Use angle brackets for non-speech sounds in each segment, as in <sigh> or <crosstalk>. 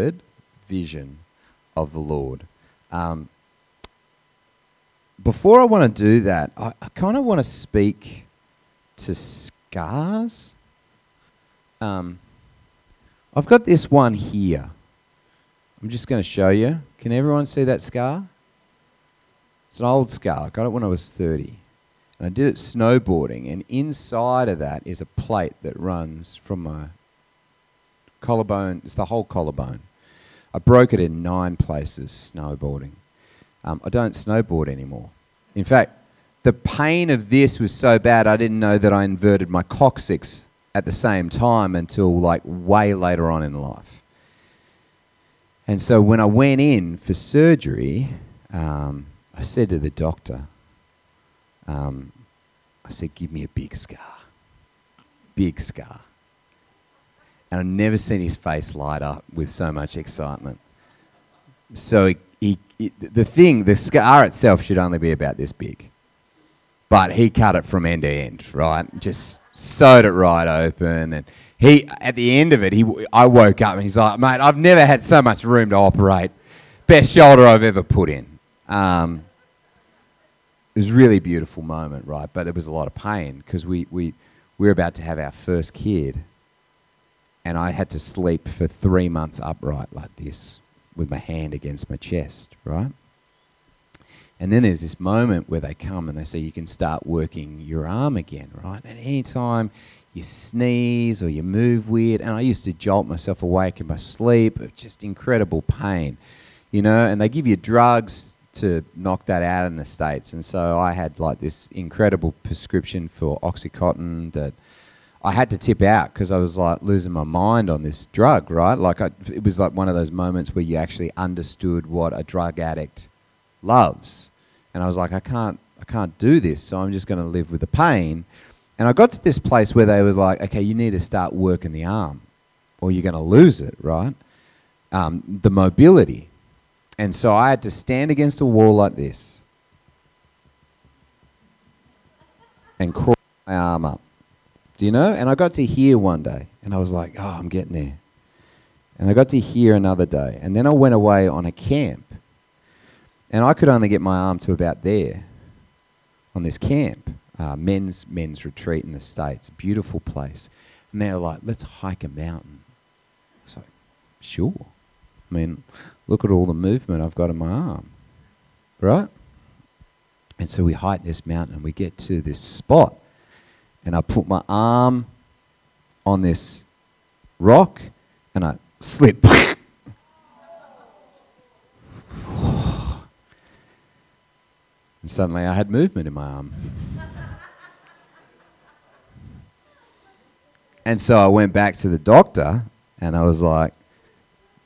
third vision of the Lord. Um, before I want to do that, I, I kind of want to speak to scars. Um, I've got this one here. I'm just going to show you. Can everyone see that scar? It's an old scar. I got it when I was 30. And I did it snowboarding, and inside of that is a plate that runs from my collarbone. It's the whole collarbone. I broke it in nine places snowboarding. Um, I don't snowboard anymore. In fact, the pain of this was so bad I didn't know that I inverted my coccyx at the same time until like way later on in life. And so when I went in for surgery, um, I said to the doctor, um, I said, give me a big scar. Big scar. And I've never seen his face light up with so much excitement. So he, he, he, the thing, the scar itself should only be about this big. But he cut it from end to end, right? Just sewed it right open. And he, at the end of it, he, I woke up and he's like, mate, I've never had so much room to operate. Best shoulder I've ever put in. Um, it was a really beautiful moment, right? But it was a lot of pain because we, we, we were about to have our first kid. And I had to sleep for three months upright like this with my hand against my chest, right? And then there's this moment where they come and they say you can start working your arm again, right? And anytime you sneeze or you move weird, and I used to jolt myself awake in my sleep, just incredible pain, you know, and they give you drugs to knock that out in the States. And so I had like this incredible prescription for Oxycontin that I had to tip out because I was like losing my mind on this drug, right? Like I, it was like one of those moments where you actually understood what a drug addict loves. And I was like, I can't, I can't do this, so I'm just going to live with the pain. And I got to this place where they were like, okay, you need to start working the arm, or you're going to lose it, right? Um, the mobility. And so I had to stand against a wall like this and crawl my arm up. Do you know? And I got to here one day, and I was like, oh, I'm getting there. And I got to here another day. And then I went away on a camp. And I could only get my arm to about there on this camp, uh, men's men's retreat in the States, beautiful place. And they're like, let's hike a mountain. I was like, sure. I mean, look at all the movement I've got in my arm, right? And so we hike this mountain and we get to this spot. And I put my arm on this rock and I slip. <laughs> and suddenly I had movement in my arm. and so I went back to the doctor and I was like,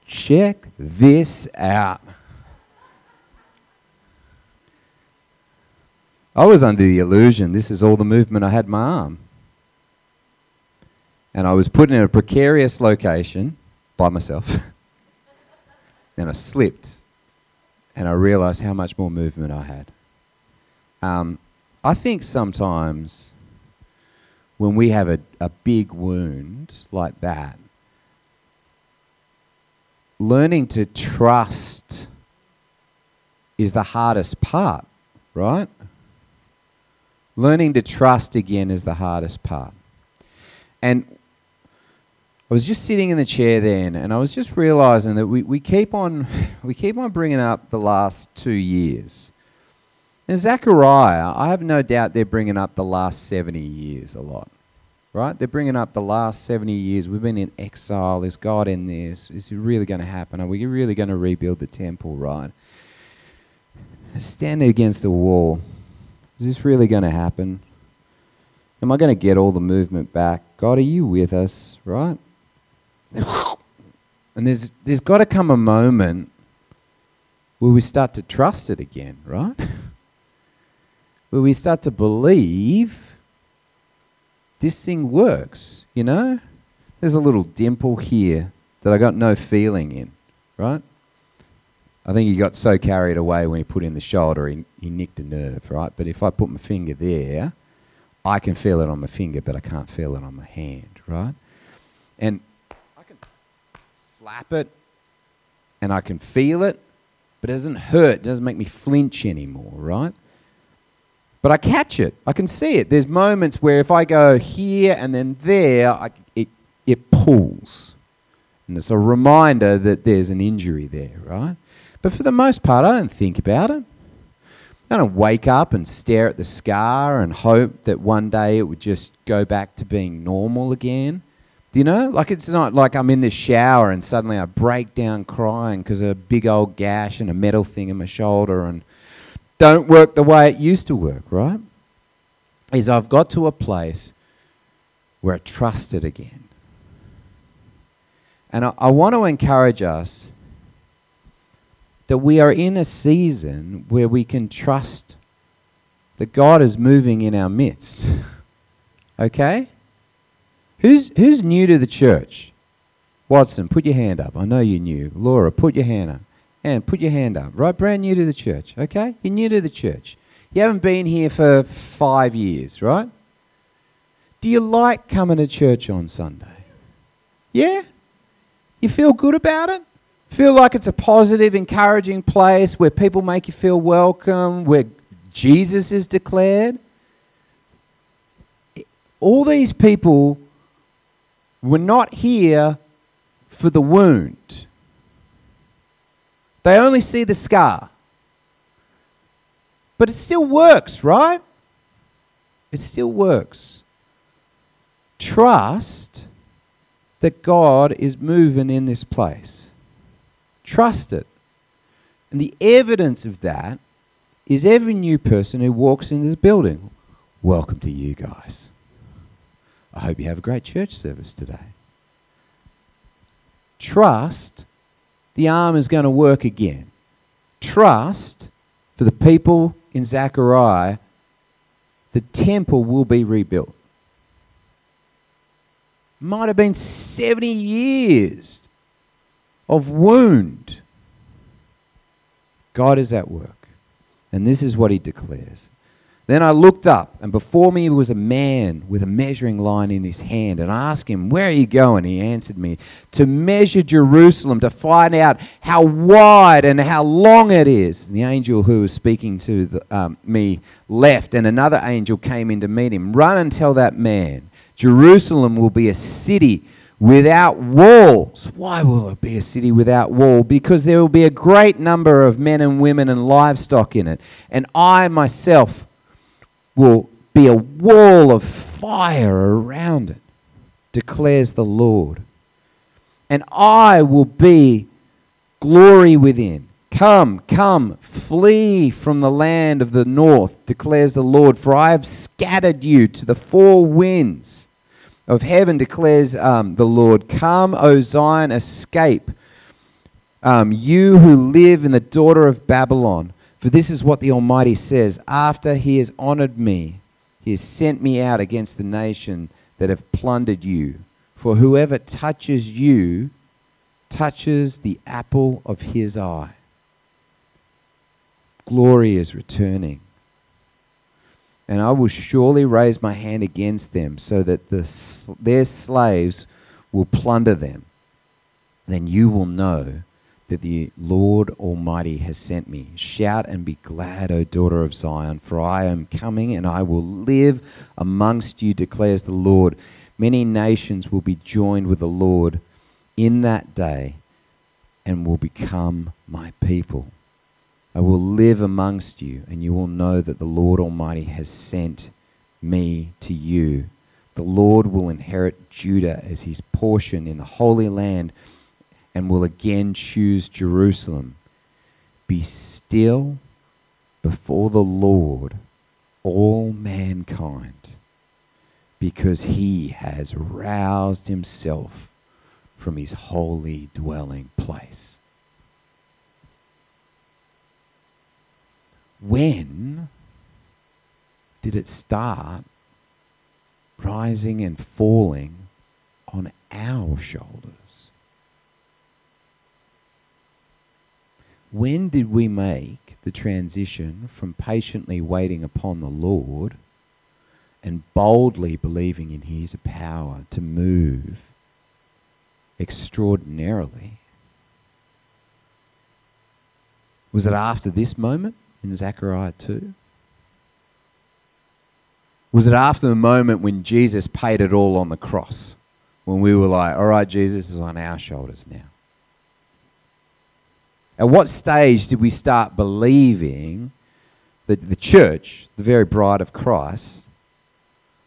check this out. I was under the illusion this is all the movement I had in my arm. And I was put in a precarious location by myself. <laughs> and I slipped. And I realized how much more movement I had. Um, I think sometimes when we have a, a big wound like that, learning to trust is the hardest part, right? Learning to trust again is the hardest part. And I was just sitting in the chair then, and I was just realizing that we, we keep on <laughs> we keep on bringing up the last two years. And Zechariah, I have no doubt they're bringing up the last 70 years a lot right? They're bringing up the last 70 years. We've been in exile. Is God in this? Is it really going to happen? Are we really going to rebuild the temple, right? Standing against the wall. Is this really going to happen? Am I going to get all the movement back? God, are you with us, right? <laughs> And there's, there's got to come a moment where we start to trust it again, right? <laughs> where we start to believe this thing works, you know? There's a little dimple here that I got no feeling in, right? I think he got so carried away when he put in the shoulder, he, he nicked a nerve, right? But if I put my finger there, I can feel it on my finger, but I can't feel it on my hand, right? And I can slap it and I can feel it, but it doesn't hurt, it doesn't make me flinch anymore, right? But I catch it. I can see it. There's moments where if I go here and then there, I, it, it pulls. And it's a reminder that there's an injury there, right? But for the most part, I don't think about it. I don't wake up and stare at the scar and hope that one day it would just go back to being normal again. Do you know? Like it's not like I'm in the shower and suddenly I break down crying because of a big old gash and a metal thing in my shoulder and don't work the way it used to work, right? Is I've got to a place where I trust it again. And I, I want to encourage us that we are in a season where we can trust that God is moving in our midst. <laughs> okay? Who's, who's new to the church? Watson, put your hand up. I know you're new. Laura, put your hand up. And put your hand up. Right, brand new to the church, okay? You're new to the church. You haven't been here for five years, right? Do you like coming to church on Sunday? Yeah? You feel good about it? Feel like it's a positive, encouraging place where people make you feel welcome, where Jesus is declared? All these people were not here for the wound. They only see the scar. But it still works, right? It still works. Trust that God is moving in this place. Trust it. And the evidence of that is every new person who walks in this building. Welcome to you guys. I hope you have a great church service today. Trust the arm is going to work again. Trust for the people in Zechariah, the temple will be rebuilt. Might have been 70 years of wound. God is at work. And this is what he declares then I looked up, and before me was a man with a measuring line in his hand. And I asked him, Where are you going? He answered me, To measure Jerusalem, to find out how wide and how long it is. And the angel who was speaking to the, um, me left, and another angel came in to meet him. Run and tell that man, Jerusalem will be a city without walls. Why will it be a city without wall? Because there will be a great number of men and women and livestock in it. And I myself will be a wall of fire around it, declares the Lord. And I will be glory within. Come, come, flee from the land of the north, declares the Lord, for I have scattered you to the four winds of heaven, declares um, the Lord. Come, O Zion, escape, um, you who live in the daughter of Babylon. For this is what the Almighty says After he has honored me, he has sent me out against the nation that have plundered you. For whoever touches you touches the apple of his eye. Glory is returning. And I will surely raise my hand against them so that the, their slaves will plunder them. Then you will know that the Lord Almighty has sent me. Shout and be glad, O daughter of Zion, for I am coming and I will live amongst you, declares the Lord. Many nations will be joined with the Lord in that day and will become my people. I will live amongst you, and you will know that the Lord Almighty has sent me to you. The Lord will inherit Judah as his portion in the Holy Land and will again choose Jerusalem. Be still before the Lord, all mankind, because he has roused himself from his holy dwelling place. When did it start rising and falling on our shoulders? When did we make the transition from patiently waiting upon the Lord and boldly believing in His power to move extraordinarily Was it after this moment in Zechariah 2? Was it after the moment when Jesus paid it all on the cross? When we were like, all right, Jesus is on our shoulders now. At what stage did we start believing that the church, the very bride of Christ,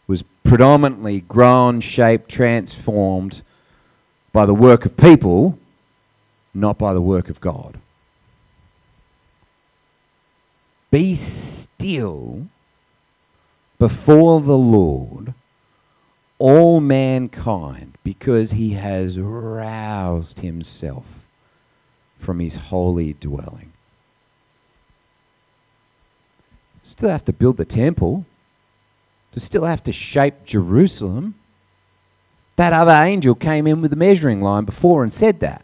was predominantly grown, shaped, transformed by the work of people, not by the work of God? Be still before the Lord, all mankind, because he has roused himself from his holy dwelling. Still have to build the temple, to still have to shape Jerusalem. That other angel came in with the measuring line before and said that.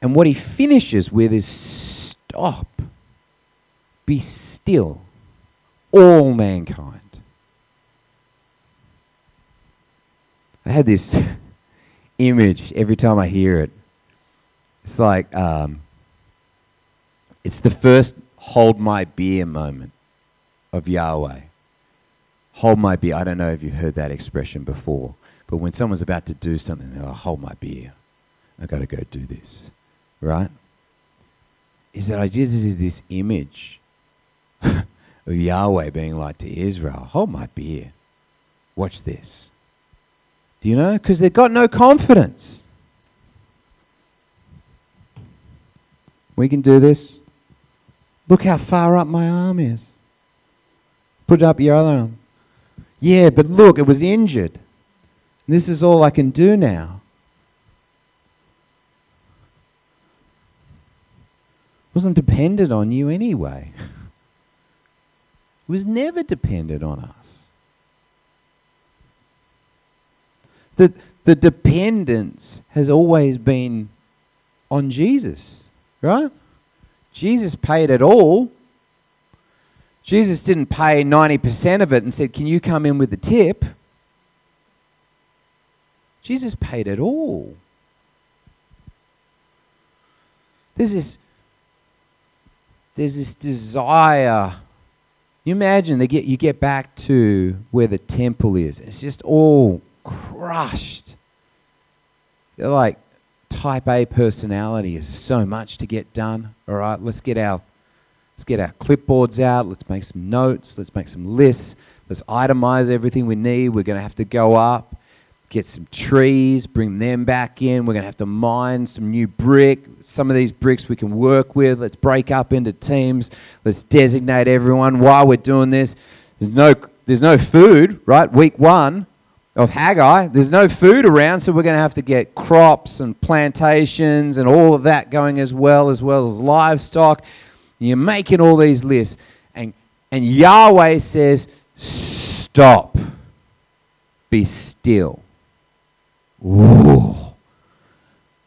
And what he finishes with is stop, be still, all mankind. I had this <laughs> image every time I hear it. It's like um, it's the first hold my beer moment of Yahweh. Hold my beer. I don't know if you've heard that expression before, but when someone's about to do something, they're like, hold my beer. I've got to go do this. Right? Is that I just is this image <laughs> of Yahweh being like to Israel, hold my beer. Watch this. Do you know? Because they've got no confidence. We can do this. Look how far up my arm is. Put up your other arm. Yeah, but look, it was injured. This is all I can do now. Wasn't dependent on you anyway. it was never dependent on us. The, the dependence has always been on Jesus, right? Jesus paid it all. Jesus didn't pay 90% of it and said, Can you come in with the tip? Jesus paid it all. There's this, there's this desire. You imagine they get, you get back to where the temple is. It's just all crushed. You're like type A personality is so much to get done. All right, let's get our let's get our clipboards out. Let's make some notes. Let's make some lists. Let's itemize everything we need. We're going to have to go up, get some trees, bring them back in. We're going to have to mine some new brick. Some of these bricks we can work with. Let's break up into teams. Let's designate everyone while we're doing this. There's no there's no food, right? Week 1 of Haggai, there's no food around, so we're going to have to get crops and plantations and all of that going as well, as well as livestock. You're making all these lists. And, and Yahweh says, Stop. Be still. Ooh.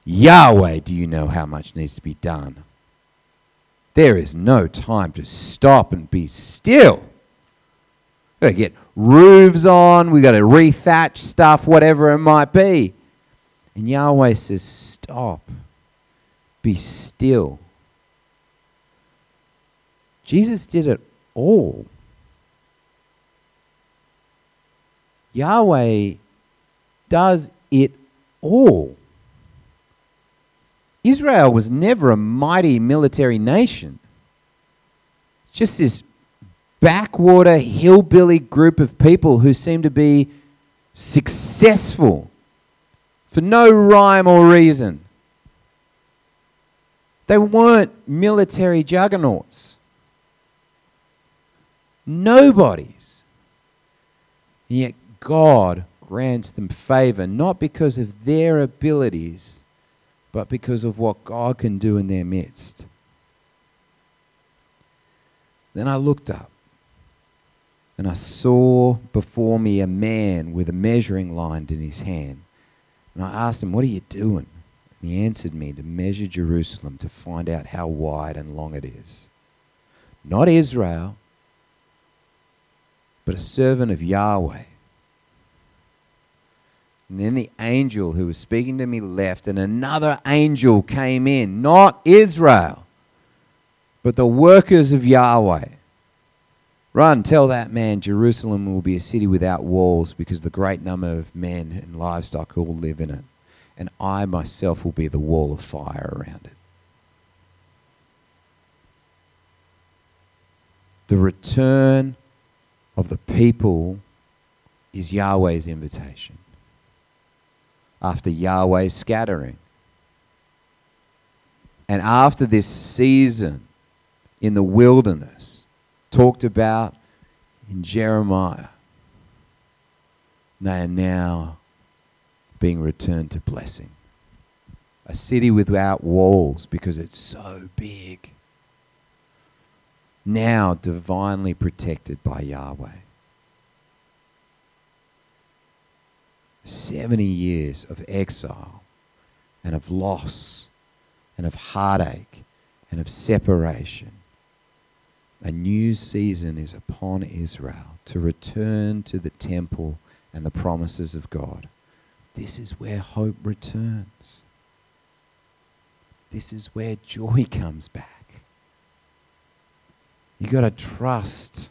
Yahweh, do you know how much needs to be done? There is no time to stop and be still. We've got to get roofs on. We've got to rethatch stuff, whatever it might be. And Yahweh says, Stop. Be still. Jesus did it all. Yahweh does it all. Israel was never a mighty military nation. Just this backwater, hillbilly group of people who seem to be successful for no rhyme or reason. They weren't military juggernauts. Nobody's. And yet God grants them favor, not because of their abilities, but because of what God can do in their midst. Then I looked up and I saw before me a man with a measuring line in his hand. And I asked him, What are you doing? And he answered me, To measure Jerusalem, to find out how wide and long it is. Not Israel, but a servant of Yahweh. And then the angel who was speaking to me left, and another angel came in, not Israel, but the workers of Yahweh. Run, tell that man Jerusalem will be a city without walls because the great number of men and livestock will live in it. And I myself will be the wall of fire around it. The return of the people is Yahweh's invitation after Yahweh's scattering. And after this season in the wilderness, talked about in Jeremiah, they are now being returned to blessing. A city without walls because it's so big. Now divinely protected by Yahweh. 70 years of exile and of loss and of heartache and of separation. A new season is upon Israel to return to the temple and the promises of God. This is where hope returns. This is where joy <laughs> comes back. You've got to trust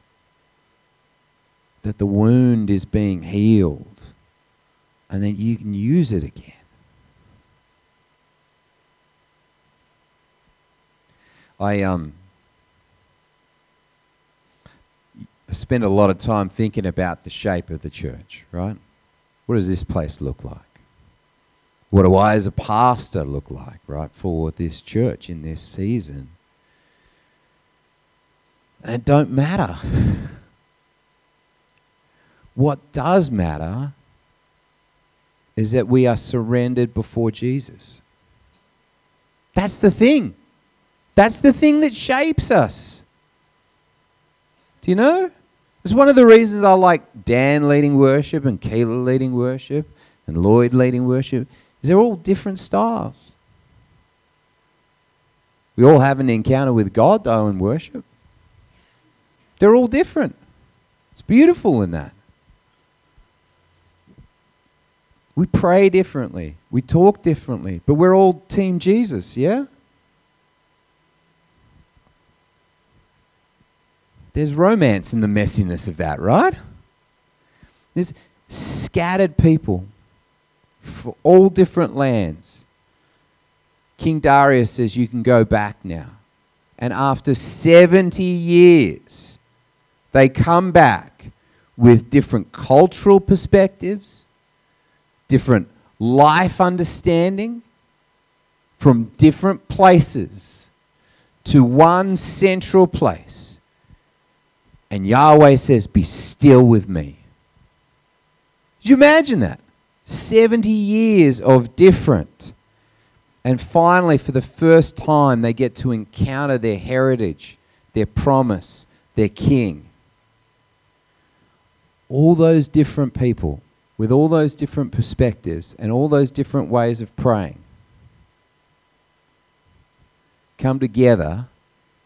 that the wound is being healed and then you can use it again. I um spend a lot of time thinking about the shape of the church, right? What does this place look like? What do I as a pastor look like, right, for this church in this season? And it don't matter. <laughs> what does matter is that we are surrendered before Jesus. That's the thing. That's the thing that shapes us. Do you know? It's one of the reasons I like Dan leading worship and Kayla leading worship and Lloyd leading worship. Is they're all different styles. We all have an encounter with God though in worship. They're all different. It's beautiful in that. We pray differently. We talk differently. But we're all Team Jesus, yeah? There's romance in the messiness of that, right? There's scattered people for all different lands. King Darius says you can go back now. And after 70 years, they come back with different cultural perspectives, different life understanding from different places to one central place. And Yahweh says, Be still with me. Did you imagine that? 70 years of different. And finally, for the first time, they get to encounter their heritage, their promise, their king. All those different people with all those different perspectives and all those different ways of praying come together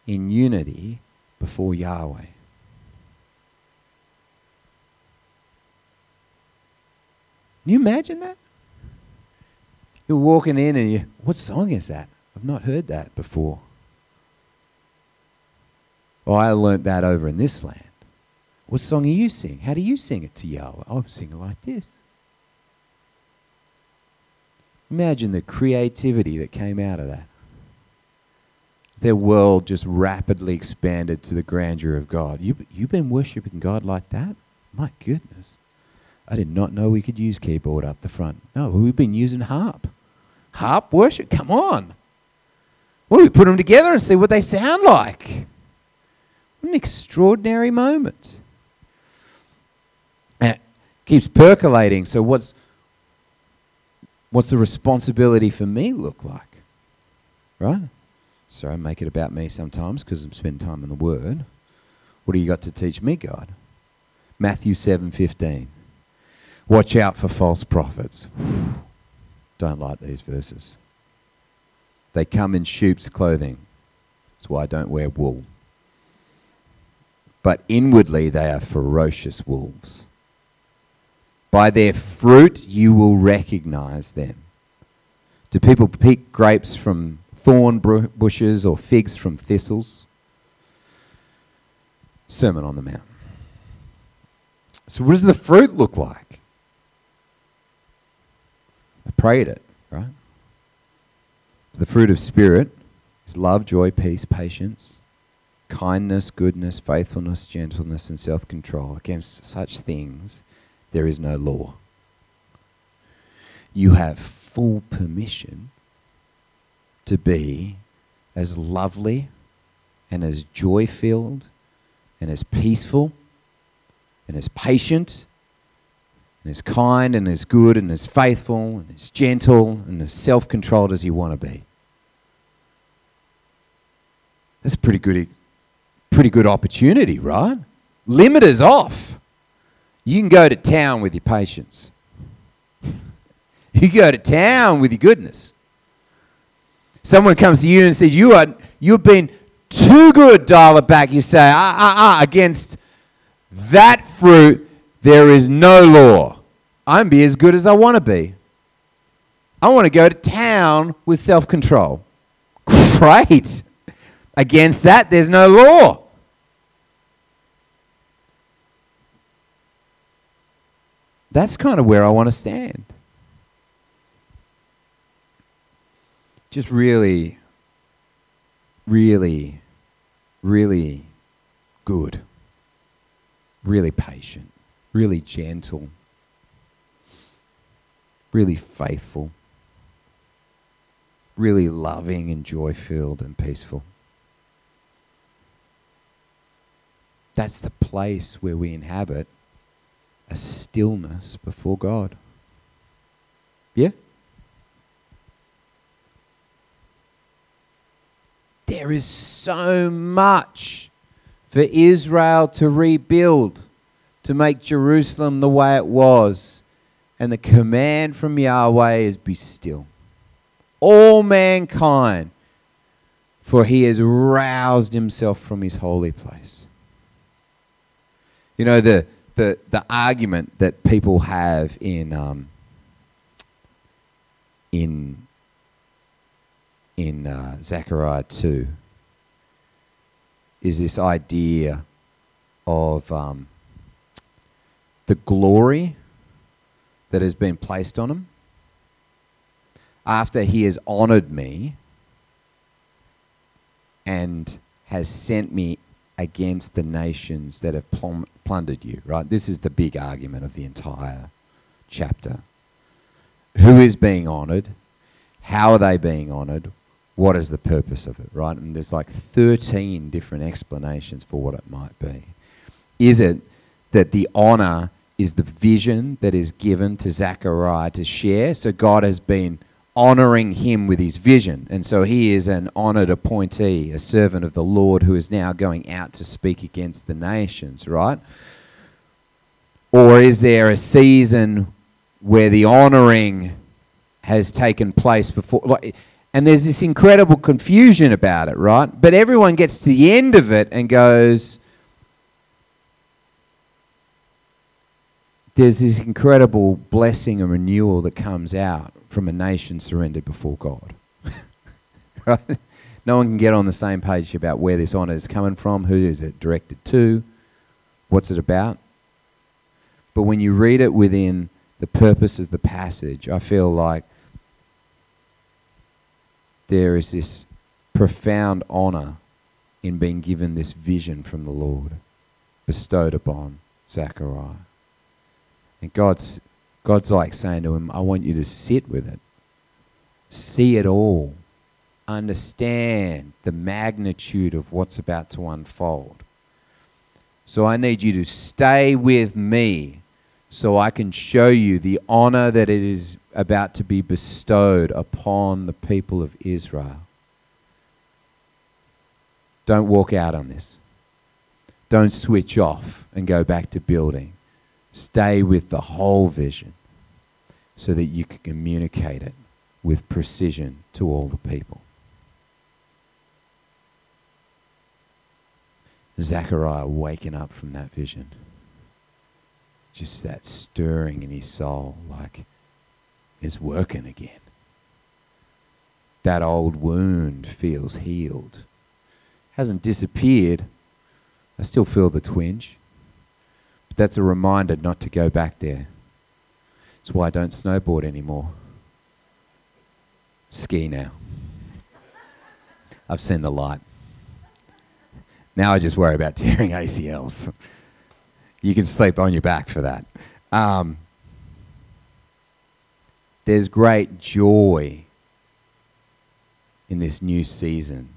in unity before Yahweh. Can you imagine that? You're walking in and you, what song is that? I've not heard that before. Well, I learnt that over in this land. What song are you singing? How do you sing it to Yahweh? Oh, I'm singing like this. Imagine the creativity that came out of that. Their world just rapidly expanded to the grandeur of God. You, you've been worshiping God like that? My goodness. I did not know we could use keyboard up the front. No, we've been using harp. Harp worship? Come on. Well, we put them together and see what they sound like. What an extraordinary moment keeps percolating. So what's what's the responsibility for me look like? Right? So I make it about me sometimes because I'm spending time in the Word. What do you got to teach me, God? Matthew seven fifteen. Watch out for false prophets. <sighs> Don't like these verses. They come in sheep's clothing. That's why I don't wear wool. But inwardly they are ferocious wolves. By their fruit you will recognize them. Do people pick grapes from thorn bushes or figs from thistles? Sermon on the Mount. So, what does the fruit look like? I prayed it, right? The fruit of Spirit is love, joy, peace, patience, kindness, goodness, faithfulness, gentleness, and self control. Against such things there is no law. You have full permission to be as lovely and as joy filled and as peaceful and as patient and as kind and as good and as faithful and as gentle and as self controlled as you want to be. That's a pretty good, pretty good opportunity, right? Limiters off. You can go to town with your patience. <laughs> you go to town with your goodness. Someone comes to you and says, You are you've been too good, dial it back. You say, ah, ah, ah, against that fruit there is no law. I'm be as good as I want to be. I want to go to town with self control. <laughs> Great. Against that, there's no law. That's kind of where I want to stand. Just really, really, really good, really patient, really gentle, really faithful, really loving and joy filled and peaceful. That's the place where we inhabit a stillness before God. Yeah? There is so much for Israel to rebuild, to make Jerusalem the way it was. And the command from Yahweh is be still. All mankind, for he has roused himself from his holy place. You know, the, the, the argument that people have in, um, in, in uh, Zechariah 2 is this idea of um, the glory that has been placed on him after he has honored me and has sent me against the nations that have plum- plundered you, right? This is the big argument of the entire chapter. Who is being honored? How are they being honored? What is the purpose of it, right? And there's like 13 different explanations for what it might be. Is it that the honor is the vision that is given to Zechariah to share? So God has been honoring him with his vision. And so he is an honored appointee, a servant of the Lord who is now going out to speak against the nations, right? Or is there a season where the honoring has taken place before? Like, and there's this incredible confusion about it, right? But everyone gets to the end of it and goes, there's this incredible blessing and renewal that comes out from a nation surrendered before God. <laughs> right? No one can get on the same page about where this honor is coming from, who is it directed to, what's it about. But when you read it within the purpose of the passage, I feel like there is this profound honor in being given this vision from the Lord bestowed upon Zechariah. And God's God's like saying to him, I want you to sit with it, see it all, understand the magnitude of what's about to unfold. So I need you to stay with me so I can show you the honor that it is about to be bestowed upon the people of Israel. Don't walk out on this. Don't switch off and go back to building. Stay with the whole vision so that you can communicate it with precision to all the people. Zechariah waking up from that vision. just that stirring in his soul, like it's working again. That old wound feels healed. Hasn't disappeared. I still feel the twinge. But that's a reminder not to go back there. That's why I don't snowboard anymore. Ski now. I've seen the light. Now I just worry about tearing <laughs> ACLs. You can sleep on your back for that. Um, there's great joy in this new season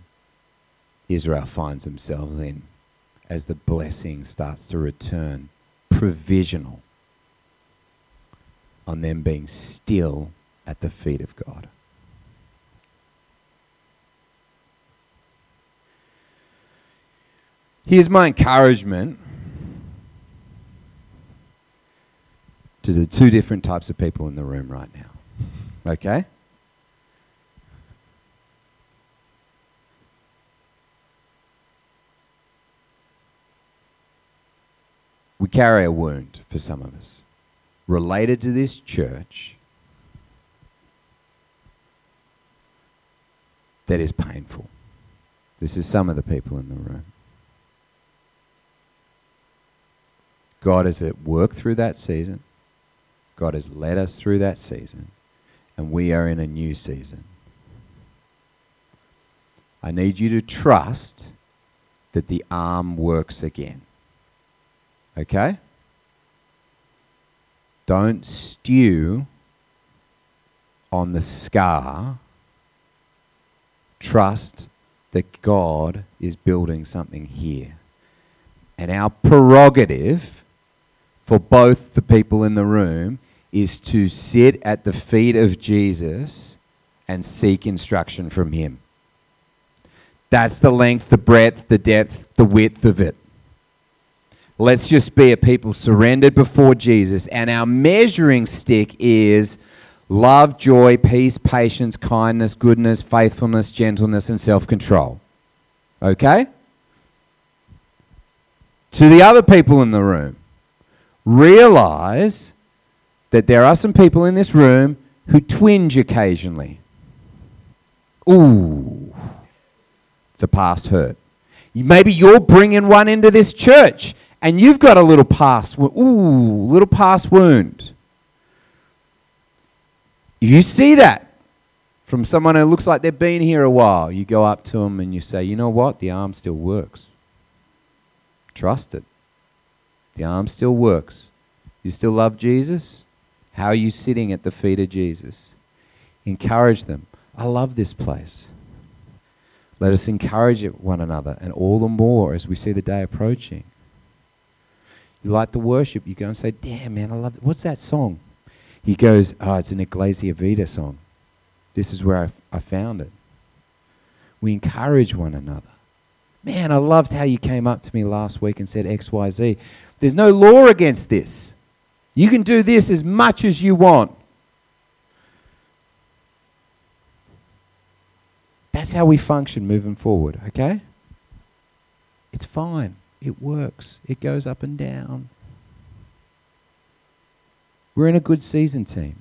Israel finds themselves in as the blessing starts to return, provisional on them being still at the feet of God. Here's my encouragement to the two different types of people in the room right now. <laughs> Okay? We carry a wound for some of us related to this church that is painful. This is some of the people in the room. God has at work through that season. God has led us through that season. And we are in a new season. I need you to trust that the arm works again. Okay? Don't stew on the scar. Trust that God is building something here. And our prerogative for both the people in the room is to sit at the feet of Jesus and seek instruction from Him. That's the length, the breadth, the depth, the width of it. Let's just be a people surrendered before Jesus, and our measuring stick is love, joy, peace, patience, kindness, goodness, faithfulness, gentleness, and self control. Okay? To the other people in the room, realize that there are some people in this room who twinge occasionally. Ooh, it's a past hurt. Maybe you're bringing one into this church and you've got a little past, ooh, little past wound. If you see that from someone who looks like they've been here a while, you go up to them and you say, you know what? The arm still works. Trust it. The arm still works. You still love Jesus? How are you sitting at the feet of Jesus? Encourage them. I love this place. Let us encourage one another, and all the more as we see the day approaching. You like the worship, you go and say, Damn, man, I love it. What's that song? He goes, Oh, it's an Iglesia Vita song. This is where I, I found it. We encourage one another. Man, I loved how you came up to me last week and said XYZ. There's no law against this. You can do this as much as you want. That's how we function moving forward, okay? It's fine. It works. It goes up and down. We're in a good season, team.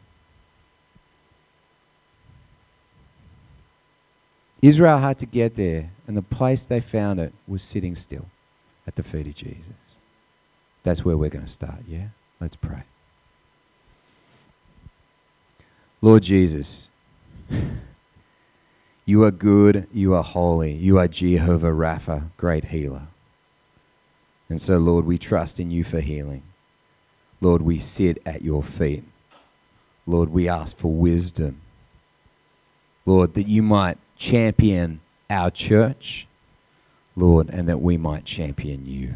Israel had to get there, and the place they found it was sitting still at the feet of Jesus. That's where we're going to start, yeah? Let's pray. Lord Jesus, <laughs> you are good, you are holy, you are Jehovah Rapha, great healer. And so, Lord, we trust in you for healing. Lord, we sit at your feet. Lord, we ask for wisdom. Lord, that you might champion our church, Lord, and that we might champion you.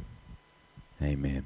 Amen.